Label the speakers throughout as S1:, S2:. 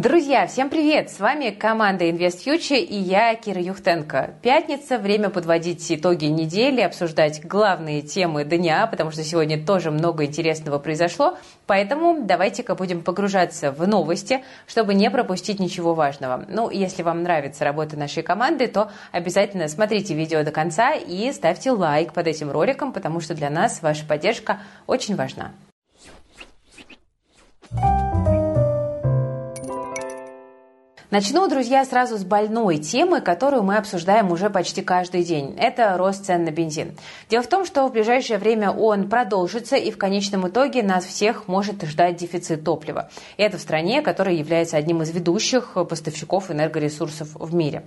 S1: Друзья, всем привет! С вами команда InvestFuture и я, Кира Юхтенко. Пятница, время подводить итоги недели, обсуждать главные темы дня, потому что сегодня тоже много интересного произошло. Поэтому давайте-ка будем погружаться в новости, чтобы не пропустить ничего важного. Ну, если вам нравится работа нашей команды, то обязательно смотрите видео до конца и ставьте лайк под этим роликом, потому что для нас ваша поддержка очень важна. Начну, друзья, сразу с больной темы, которую мы обсуждаем уже почти каждый день. Это рост цен на бензин. Дело в том, что в ближайшее время он продолжится, и в конечном итоге нас всех может ждать дефицит топлива. И это в стране, которая является одним из ведущих поставщиков энергоресурсов в мире.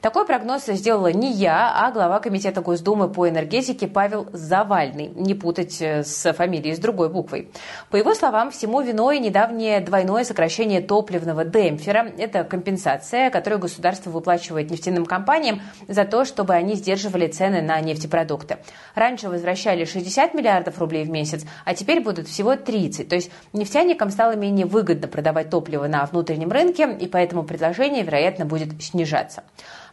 S1: Такой прогноз сделала не я, а глава Комитета Госдумы по энергетике Павел Завальный. Не путать э, с фамилией с другой буквой. По его словам, всему виной недавнее двойное сокращение топливного демпфера. Это компенсация компенсация, которую государство выплачивает нефтяным компаниям за то, чтобы они сдерживали цены на нефтепродукты. Раньше возвращали 60 миллиардов рублей в месяц, а теперь будут всего 30. То есть нефтяникам стало менее выгодно продавать топливо на внутреннем рынке, и поэтому предложение, вероятно, будет снижаться.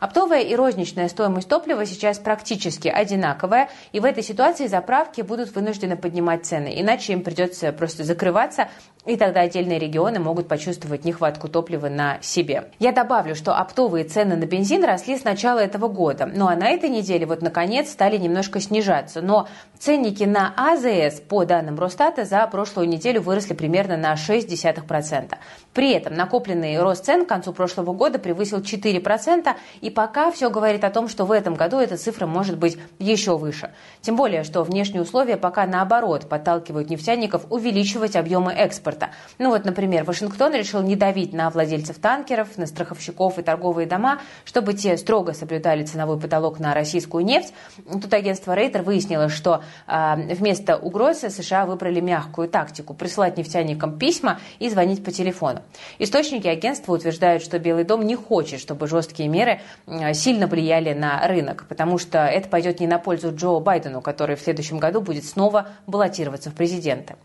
S1: Оптовая и розничная стоимость топлива сейчас практически одинаковая, и в этой ситуации заправки будут вынуждены поднимать цены, иначе им придется просто закрываться, и тогда отдельные регионы могут почувствовать нехватку топлива на себе. Я добавлю, что оптовые цены на бензин росли с начала этого года, ну а на этой неделе вот наконец стали немножко снижаться, но ценники на АЗС по данным Росстата за прошлую неделю выросли примерно на 0,6%. При этом накопленный рост цен к концу прошлого года превысил 4%, и пока все говорит о том, что в этом году эта цифра может быть еще выше. Тем более, что внешние условия пока наоборот подталкивают нефтяников увеличивать объемы экспорта. Ну вот, например, Вашингтон решил не давить на владельцев танкеров, на страховщиков и торговые дома, чтобы те строго соблюдали ценовой потолок на российскую нефть. Тут агентство Рейтер выяснило, что э, вместо угрозы США выбрали мягкую тактику – присылать нефтяникам письма и звонить по телефону. Источники агентства утверждают, что Белый дом не хочет, чтобы жесткие меры Э, сильно влияли на рынок, потому что это пойдет не на пользу Джо Байдену, который в следующем году будет снова баллотироваться в президенты.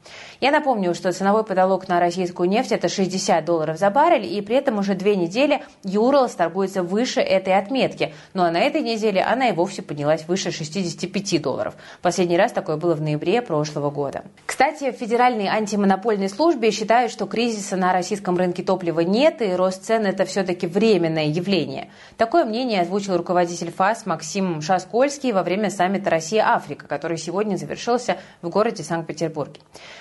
S1: Я напомню, что ценовой потолок на российскую нефть это 60 долларов за баррель, и при этом уже две недели Юралс торгуется выше этой отметки. Ну а на этой неделе она и вовсе поднялась выше 65 долларов. Последний раз такое было в ноябре прошлого года. Кстати, в Федеральной антимонопольной службе считают, что кризиса на российском рынке топлива нет, и рост цен это все-таки временное явление. Такое мнение озвучил руководитель ФАС Максим Шаскольский во время саммита Россия-Африка, который сегодня завершился в городе Санкт-Петербурге.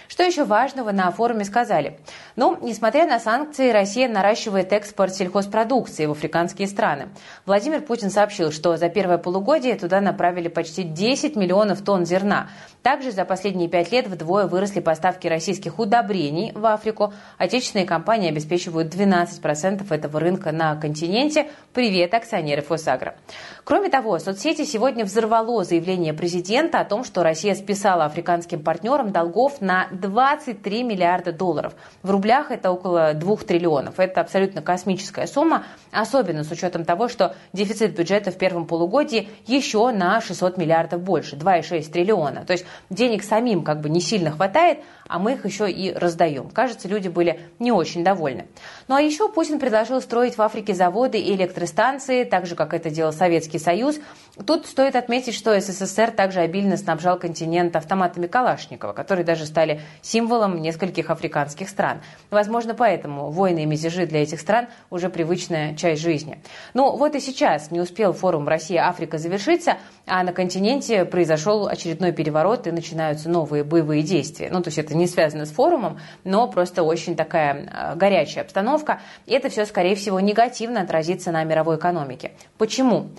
S1: Что еще важного на форуме сказали? Ну, несмотря на санкции, Россия наращивает экспорт сельхозпродукции в африканские страны. Владимир Путин сообщил, что за первое полугодие туда направили почти 10 миллионов тонн зерна. Также за последние пять лет вдвое выросли поставки российских удобрений в Африку. Отечественные компании обеспечивают 12% этого рынка на континенте. Привет, акционеры Фосагро. Кроме того, соцсети сегодня взорвало заявление президента о том, что Россия списала африканским партнерам долгов на 23 миллиарда долларов. В рублях это около 2 триллионов. Это абсолютно космическая сумма, особенно с учетом того, что дефицит бюджета в первом полугодии еще на 600 миллиардов больше, 2,6 триллиона. То есть денег самим как бы не сильно хватает, а мы их еще и раздаем. Кажется, люди были не очень довольны. Ну а еще Путин предложил строить в Африке заводы и электростанции, так же, как это делал Советский Союз. Тут стоит отметить, что СССР также обильно снабжал континент автоматами Калашникова, которые даже стали символом нескольких африканских стран. Возможно, поэтому войны и мятежи для этих стран уже привычная часть жизни. Ну вот и сейчас не успел форум «Россия-Африка» завершиться, а на континенте произошел очередной переворот и начинаются новые боевые действия. Ну, то есть это не связано с форумом, но просто очень такая э, горячая обстановка. И это все, скорее всего, негативно отразится на мировой экономике. Почему?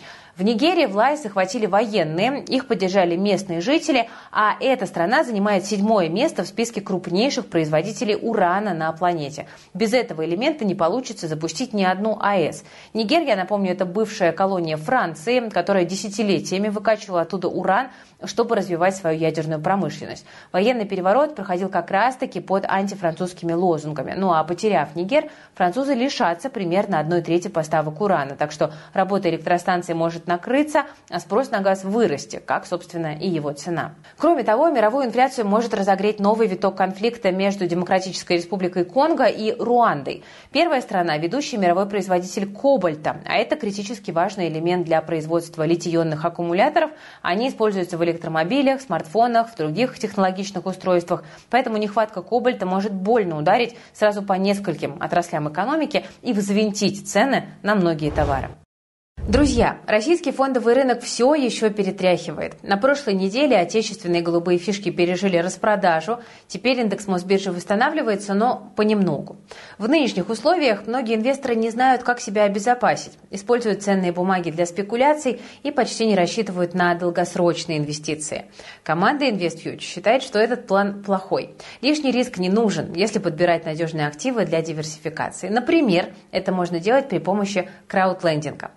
S1: В Нигерии власть захватили военные, их поддержали местные жители, а эта страна занимает седьмое место в списке крупнейших производителей урана на планете. Без этого элемента не получится запустить ни одну АЭС. Нигерия, напомню, это бывшая колония Франции, которая десятилетиями выкачивала оттуда уран, чтобы развивать свою ядерную промышленность. Военный переворот проходил как раз-таки под антифранцузскими лозунгами. Ну а потеряв Нигер, французы лишатся примерно одной трети поставок урана. Так что работа электростанции может накрыться, а спрос на газ вырасти, как, собственно, и его цена. Кроме того, мировую инфляцию может разогреть новый виток конфликта между Демократической Республикой Конго и Руандой. Первая страна – ведущий мировой производитель кобальта, а это критически важный элемент для производства литий-ионных аккумуляторов. Они используются в электромобилях, смартфонах, в других технологичных устройствах, поэтому нехватка кобальта может больно ударить сразу по нескольким отраслям экономики и взвинтить цены на многие товары. Друзья, российский фондовый рынок все еще перетряхивает. На прошлой неделе отечественные голубые фишки пережили распродажу. Теперь индекс Мосбиржи восстанавливается, но понемногу. В нынешних условиях многие инвесторы не знают, как себя обезопасить. Используют ценные бумаги для спекуляций и почти не рассчитывают на долгосрочные инвестиции. Команда InvestFuture считает, что этот план плохой. Лишний риск не нужен, если подбирать надежные активы для диверсификации. Например, это можно делать при помощи краудлендинга.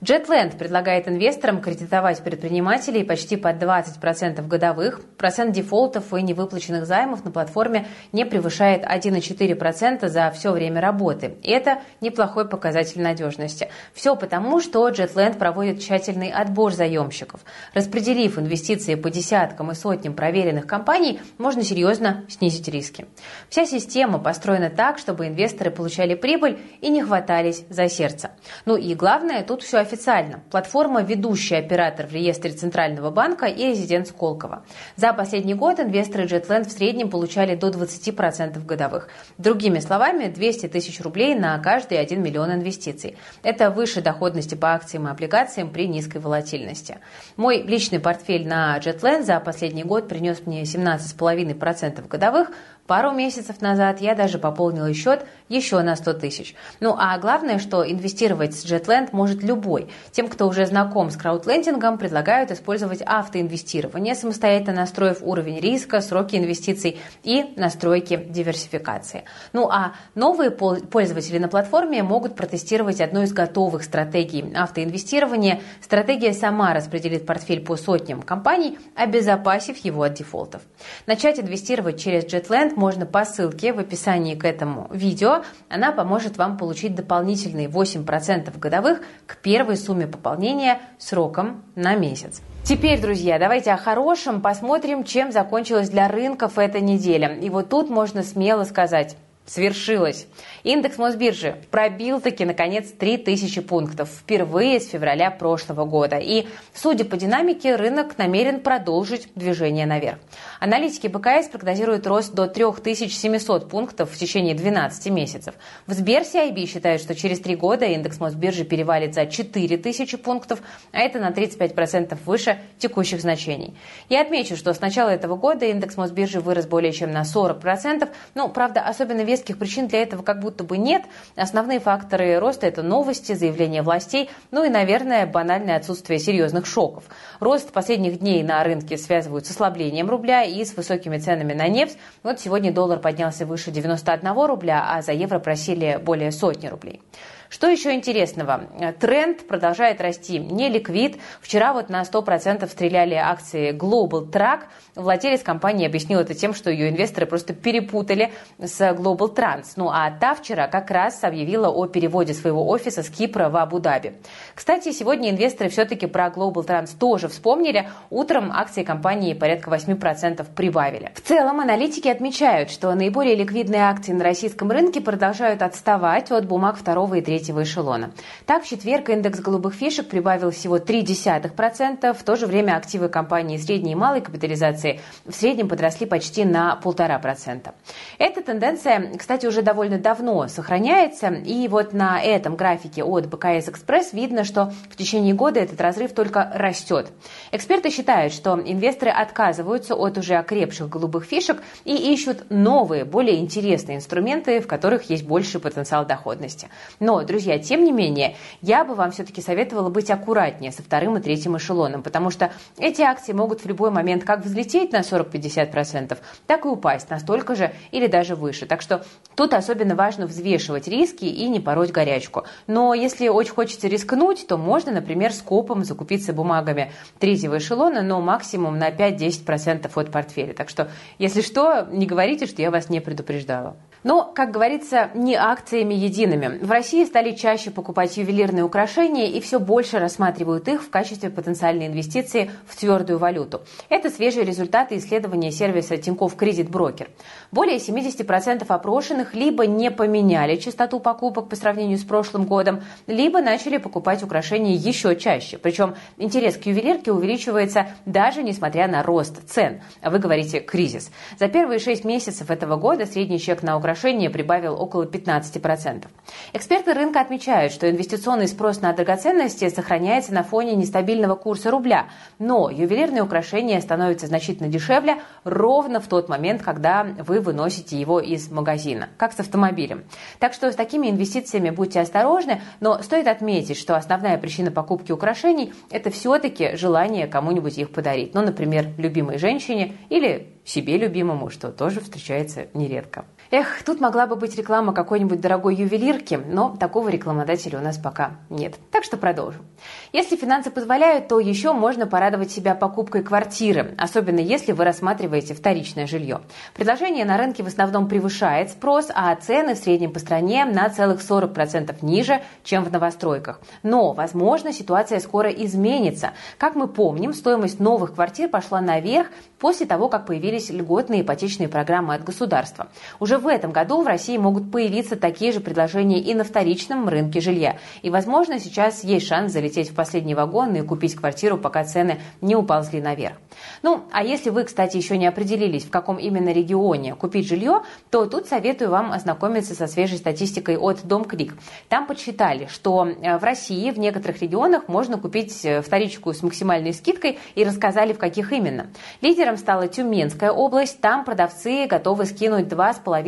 S1: JetLand предлагает инвесторам кредитовать предпринимателей почти под 20% годовых. Процент дефолтов и невыплаченных займов на платформе не превышает 1,4% за все время работы. Это неплохой показатель надежности. Все потому, что JetLand проводит тщательный отбор заемщиков. Распределив инвестиции по десяткам и сотням проверенных компаний, можно серьезно снизить риски. Вся система построена так, чтобы инвесторы получали прибыль и не хватались за сердце. Ну и главное, тут все официально. Платформа – ведущий оператор в реестре Центрального банка и резидент Сколково. За последний год инвесторы JetLand в среднем получали до 20% годовых. Другими словами, 200 тысяч рублей на каждый 1 миллион инвестиций. Это выше доходности по акциям и облигациям при низкой волатильности. Мой личный портфель на JetLand за последний год принес мне 17,5% годовых, Пару месяцев назад я даже пополнила счет еще на 100 тысяч. Ну а главное, что инвестировать с JetLand может любой. Тем, кто уже знаком с краудлендингом, предлагают использовать автоинвестирование, самостоятельно настроив уровень риска, сроки инвестиций и настройки диверсификации. Ну а новые пользователи на платформе могут протестировать одну из готовых стратегий автоинвестирования. Стратегия сама распределит портфель по сотням компаний, обезопасив его от дефолтов. Начать инвестировать через JetLand можно по ссылке в описании к этому видео. Она поможет вам получить дополнительные 8% годовых к первой сумме пополнения сроком на месяц. Теперь, друзья, давайте о хорошем посмотрим, чем закончилась для рынков эта неделя. И вот тут можно смело сказать свершилось. Индекс Мосбиржи пробил таки, наконец, 3000 пунктов впервые с февраля прошлого года. И, судя по динамике, рынок намерен продолжить движение наверх. Аналитики БКС прогнозируют рост до 3700 пунктов в течение 12 месяцев. В Сбер CIB считают, что через три года индекс Мосбиржи перевалит за 4000 пунктов, а это на 35% выше текущих значений. Я отмечу, что с начала этого года индекс Мосбиржи вырос более чем на 40%. Ну, правда, особенно вес веских причин для этого как будто бы нет. Основные факторы роста – это новости, заявления властей, ну и, наверное, банальное отсутствие серьезных шоков. Рост последних дней на рынке связывают с ослаблением рубля и с высокими ценами на нефть. Вот сегодня доллар поднялся выше 91 рубля, а за евро просили более сотни рублей. Что еще интересного? Тренд продолжает расти. Не ликвид. Вчера вот на 100% стреляли акции Global Track. Владелец компании объяснил это тем, что ее инвесторы просто перепутали с Global Trans. Ну а та вчера как раз объявила о переводе своего офиса с Кипра в Абу-Даби. Кстати, сегодня инвесторы все-таки про Global Trans тоже вспомнили. Утром акции компании порядка 8% прибавили. В целом аналитики отмечают, что наиболее ликвидные акции на российском рынке продолжают отставать от бумаг второго и третьего третьего эшелона. Так, в четверг индекс голубых фишек прибавил всего 0,3%. В то же время активы компании средней и малой капитализации в среднем подросли почти на 1,5%. Эта тенденция, кстати, уже довольно давно сохраняется. И вот на этом графике от БКС Экспресс видно, что в течение года этот разрыв только растет. Эксперты считают, что инвесторы отказываются от уже окрепших голубых фишек и ищут новые, более интересные инструменты, в которых есть больший потенциал доходности. Но друзья, тем не менее, я бы вам все-таки советовала быть аккуратнее со вторым и третьим эшелоном, потому что эти акции могут в любой момент как взлететь на 40-50%, так и упасть настолько же или даже выше. Так что тут особенно важно взвешивать риски и не пороть горячку. Но если очень хочется рискнуть, то можно, например, скопом закупиться бумагами третьего эшелона, но максимум на 5-10% от портфеля. Так что, если что, не говорите, что я вас не предупреждала. Но, как говорится, не акциями едиными. В России стали чаще покупать ювелирные украшения и все больше рассматривают их в качестве потенциальной инвестиции в твердую валюту. Это свежие результаты исследования сервиса Тинькофф Кредит Брокер. Более 70% опрошенных либо не поменяли частоту покупок по сравнению с прошлым годом, либо начали покупать украшения еще чаще. Причем интерес к ювелирке увеличивается даже несмотря на рост цен. А вы говорите кризис. За первые 6 месяцев этого года средний чек на украшения украшения прибавил около 15%. Эксперты рынка отмечают, что инвестиционный спрос на драгоценности сохраняется на фоне нестабильного курса рубля, но ювелирные украшения становятся значительно дешевле ровно в тот момент, когда вы выносите его из магазина, как с автомобилем. Так что с такими инвестициями будьте осторожны, но стоит отметить, что основная причина покупки украшений – это все-таки желание кому-нибудь их подарить. Ну, например, любимой женщине или себе любимому, что тоже встречается нередко. Эх, тут могла бы быть реклама какой-нибудь дорогой ювелирки, но такого рекламодателя у нас пока нет. Так что продолжим. Если финансы позволяют, то еще можно порадовать себя покупкой квартиры, особенно если вы рассматриваете вторичное жилье. Предложение на рынке в основном превышает спрос, а цены в среднем по стране на целых 40% ниже, чем в новостройках. Но, возможно, ситуация скоро изменится. Как мы помним, стоимость новых квартир пошла наверх после того, как появились льготные ипотечные программы от государства. Уже в этом году в России могут появиться такие же предложения и на вторичном рынке жилья. И, возможно, сейчас есть шанс залететь в последний вагон и купить квартиру, пока цены не уползли наверх. Ну, а если вы, кстати, еще не определились, в каком именно регионе купить жилье, то тут советую вам ознакомиться со свежей статистикой от Домклик. Там подсчитали, что э, в России в некоторых регионах можно купить э, вторичку с максимальной скидкой и рассказали, в каких именно. Лидером стала Тюменская область. Там продавцы готовы скинуть 2,5%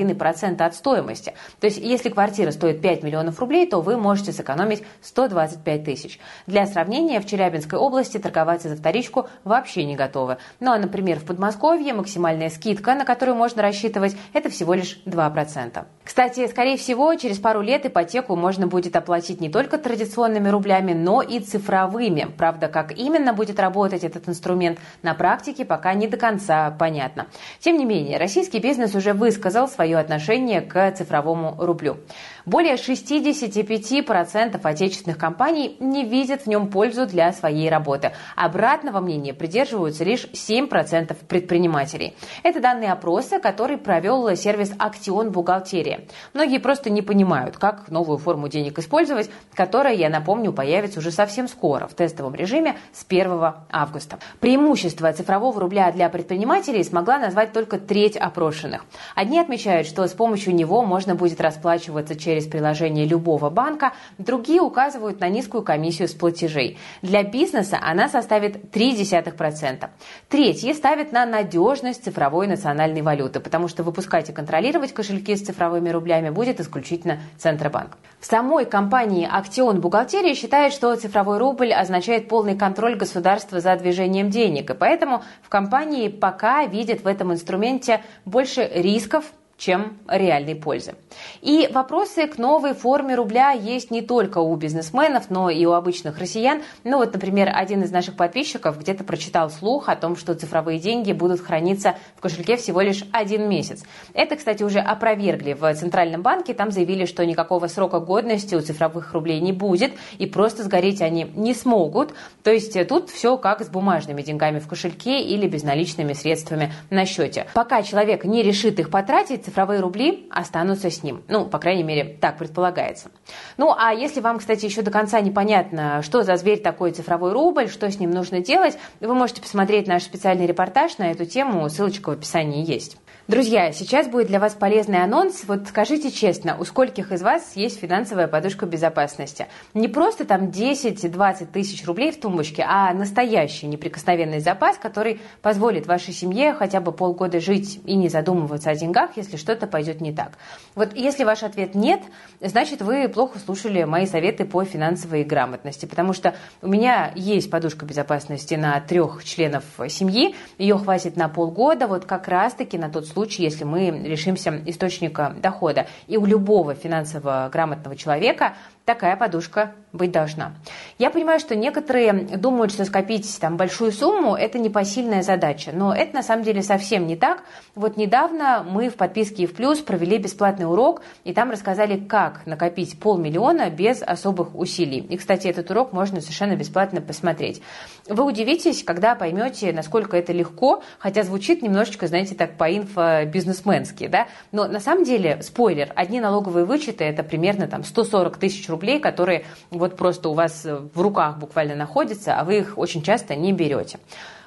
S1: от стоимости. То есть, если квартира стоит 5 миллионов рублей, то вы можете сэкономить 125 тысяч. Для сравнения, в Челябинской области торговаться за вторичку вообще не готовы. Ну а, например, в Подмосковье максимальная скидка, на которую можно рассчитывать, это всего лишь 2%. Кстати, скорее всего, через пару лет ипотеку можно будет оплатить не только традиционными рублями, но и цифровыми. Правда, как именно будет работать этот инструмент на практике, пока не до конца понятно. Тем не менее, российский бизнес уже высказал свое отношение к цифровому рублю. Более 65% отечественных компаний не видят в нем пользу для своей работы. Обратного мнения придерживаются лишь 7% предпринимателей. Это данные опроса, который провел сервис «Актион Бухгалтерия». Многие просто не понимают, как новую форму денег использовать, которая, я напомню, появится уже совсем скоро в тестовом режиме с 1 августа. Преимущество цифрового рубля для предпринимателей смогла назвать только треть опрошенных. Одни отмечают, что с помощью него можно будет расплачиваться через через приложение любого банка, другие указывают на низкую комиссию с платежей. Для бизнеса она составит 0,3%. Третьи ставят на надежность цифровой национальной валюты, потому что выпускать и контролировать кошельки с цифровыми рублями будет исключительно Центробанк. В самой компании «Актион Бухгалтерия» считает, что цифровой рубль означает полный контроль государства за движением денег, и поэтому в компании пока видят в этом инструменте больше рисков, чем реальной пользы. И вопросы к новой форме рубля есть не только у бизнесменов, но и у обычных россиян. Ну вот, например, один из наших подписчиков где-то прочитал слух о том, что цифровые деньги будут храниться в кошельке всего лишь один месяц. Это, кстати, уже опровергли в Центральном банке. Там заявили, что никакого срока годности у цифровых рублей не будет, и просто сгореть они не смогут. То есть тут все как с бумажными деньгами в кошельке или безналичными средствами на счете. Пока человек не решит их потратить, цифровые рубли останутся с ним. Ну, по крайней мере, так предполагается. Ну, а если вам, кстати, еще до конца непонятно, что за зверь такой цифровой рубль, что с ним нужно делать, вы можете посмотреть наш специальный репортаж на эту тему, ссылочка в описании есть. Друзья, сейчас будет для вас полезный анонс. Вот скажите честно, у скольких из вас есть финансовая подушка безопасности? Не просто там 10-20 тысяч рублей в тумбочке, а настоящий неприкосновенный запас, который позволит вашей семье хотя бы полгода жить и не задумываться о деньгах, если что-то пойдет не так. Вот если ваш ответ нет, значит вы плохо слушали мои советы по финансовой грамотности, потому что у меня есть подушка безопасности на трех членов семьи, ее хватит на полгода, вот как раз-таки на тот случай, если мы решимся источника дохода. И у любого финансово грамотного человека такая подушка быть должна. Я понимаю, что некоторые думают, что скопить там большую сумму – это непосильная задача, но это на самом деле совсем не так. Вот недавно мы в подписке в плюс провели бесплатный урок, и там рассказали, как накопить полмиллиона без особых усилий. И, кстати, этот урок можно совершенно бесплатно посмотреть. Вы удивитесь, когда поймете, насколько это легко, хотя звучит немножечко, знаете, так по инфо бизнесменски, да, но на самом деле, спойлер, одни налоговые вычеты – это примерно там 140 тысяч рублей, которые вот просто у вас в руках буквально находятся, а вы их очень часто не берете.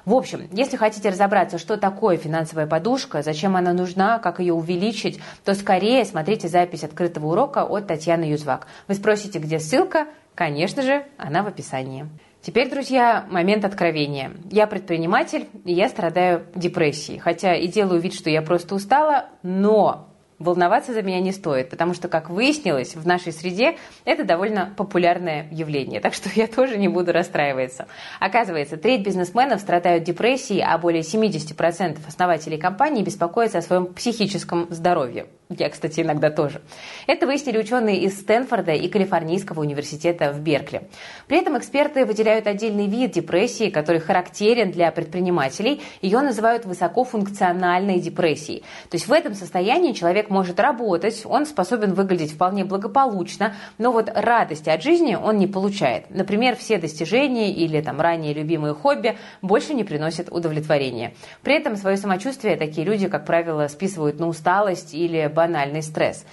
S1: В общем, если хотите разобраться, что такое финансовая подушка, зачем она нужна, как ее увеличить, то скорее смотрите запись открытого урока от Татьяны Юзвак. Вы спросите, где ссылка? Конечно же, она в описании. Теперь, друзья, момент откровения. Я предприниматель, и я страдаю депрессией. Хотя и делаю вид, что я просто устала, но волноваться за меня не стоит, потому что, как выяснилось, в нашей среде это довольно популярное явление, так что я тоже не буду расстраиваться. Оказывается, треть бизнесменов страдают депрессией, а более 70% основателей компаний беспокоятся о своем психическом здоровье. Я, кстати, иногда тоже. Это выяснили ученые из Стэнфорда и Калифорнийского университета в Беркли. При этом эксперты выделяют отдельный вид депрессии, который характерен для предпринимателей. Ее называют высокофункциональной депрессией. То есть в этом состоянии человек может работать, он способен выглядеть вполне благополучно, но вот радости от жизни он не получает. Например, все достижения или там ранее любимые хобби больше не приносят удовлетворения. При этом свое самочувствие такие люди, как правило, списывают на усталость или банальный стресс.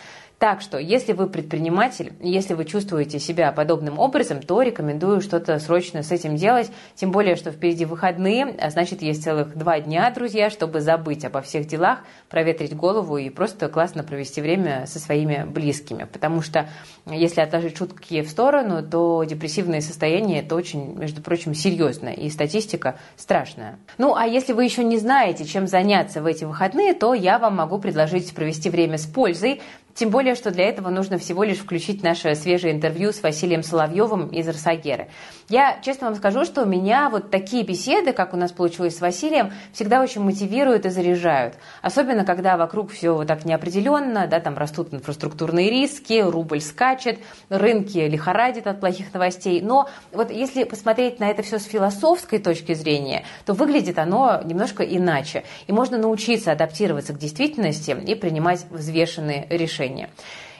S1: Так что, если вы предприниматель, если вы чувствуете себя подобным образом, то рекомендую что-то срочно с этим делать. Тем более, что впереди выходные, а значит, есть целых два дня, друзья, чтобы забыть обо всех делах, проветрить голову и просто классно провести время со своими близкими. Потому что, если отложить шутки в сторону, то депрессивное состояние – это очень, между прочим, серьезно, и статистика страшная. Ну, а если вы еще не знаете, чем заняться в эти выходные, то я вам могу предложить провести время с пользой, тем более, что для этого нужно всего лишь включить наше свежее интервью с Василием Соловьевым из Росагеры. Я честно вам скажу, что меня вот такие беседы, как у нас получилось с Василием, всегда очень мотивируют и заряжают. Особенно, когда вокруг все вот так неопределенно, да, там растут инфраструктурные риски, рубль скачет, рынки лихорадят от плохих новостей. Но вот если посмотреть на это все с философской точки зрения, то выглядит оно немножко иначе. И можно научиться адаптироваться к действительности и принимать взвешенные решения решения.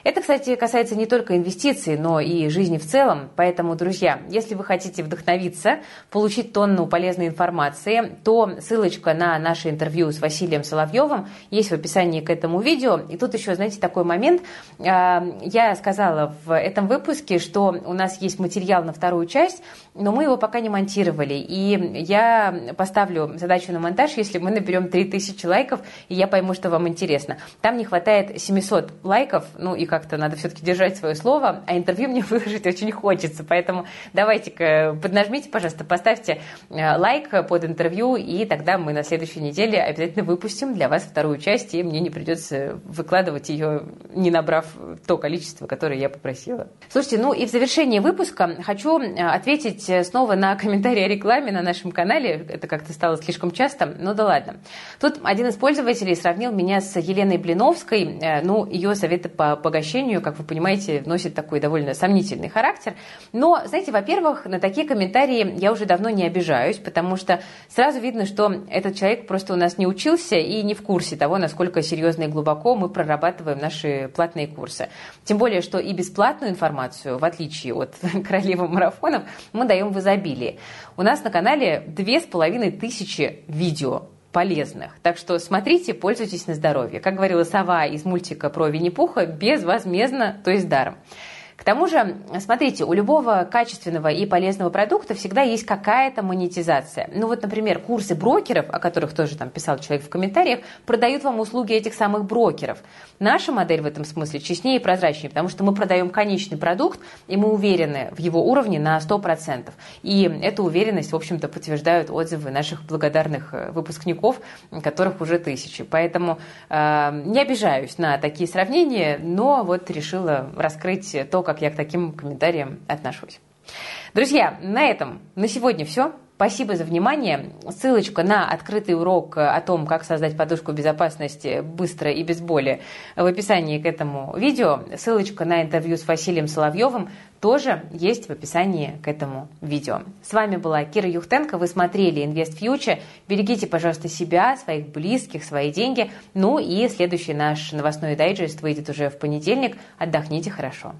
S1: Это, кстати, касается не только инвестиций, но и жизни в целом. Поэтому, друзья, если вы хотите вдохновиться, получить тонну полезной информации, то ссылочка на наше интервью с Василием Соловьевым есть в описании к этому видео. И тут еще, знаете, такой момент. А, я сказала в этом выпуске, что у нас есть материал на вторую часть, но мы его пока не монтировали. И я поставлю задачу на монтаж, если мы наберем 3000 лайков, и я пойму, что вам интересно. Там не хватает 700 лайков, ну и как-то надо все-таки держать свое слово, а интервью мне выложить очень хочется. Поэтому давайте-ка поднажмите, пожалуйста, поставьте э, лайк под интервью, и тогда мы на следующей неделе обязательно выпустим для вас вторую часть, и мне не придется выкладывать ее, не набрав то количество, которое я попросила. Слушайте, ну и в завершении выпуска хочу э, ответить снова на комментарий о рекламе на нашем канале. Это как-то стало слишком часто, ну да ладно. Тут один из пользователей сравнил меня с Еленой Блиновской, э, ну, ее советы по погашению обращению, как вы понимаете, носит такой довольно сомнительный характер. Но, знаете, во-первых, на такие комментарии я уже давно не обижаюсь, потому что сразу видно, что этот человек просто у нас не учился и не в курсе того, насколько серьезно и глубоко мы прорабатываем наши платные курсы. Тем более, что и бесплатную информацию, в отличие от королевы марафонов, мы даем в изобилии. У нас на канале две с половиной тысячи видео полезных. Так что смотрите, пользуйтесь на здоровье. Как говорила сова из мультика про Винни-Пуха, безвозмездно, то есть даром. К тому же, смотрите, у любого качественного и полезного продукта всегда есть какая-то монетизация. Ну вот, например, курсы брокеров, о которых тоже там писал человек в комментариях, продают вам услуги этих самых брокеров. Наша модель в этом смысле честнее и прозрачнее, потому что мы продаем конечный продукт, и мы уверены в его уровне на 100%. И эту уверенность, в общем-то, подтверждают отзывы наших благодарных э, выпускников, которых уже тысячи. Поэтому э, не обижаюсь на такие сравнения, но вот решила раскрыть то, как я к таким комментариям отношусь. Друзья, на этом на сегодня все. Спасибо за внимание. Ссылочка на открытый урок о том, как создать подушку безопасности быстро и без боли в описании к этому видео. Ссылочка на интервью с Василием Соловьевым тоже есть в описании к этому видео. С вами была Кира Юхтенко. Вы смотрели Invest Future. Берегите, пожалуйста, себя, своих близких, свои деньги. Ну и следующий наш новостной дайджест выйдет уже в понедельник. Отдохните хорошо.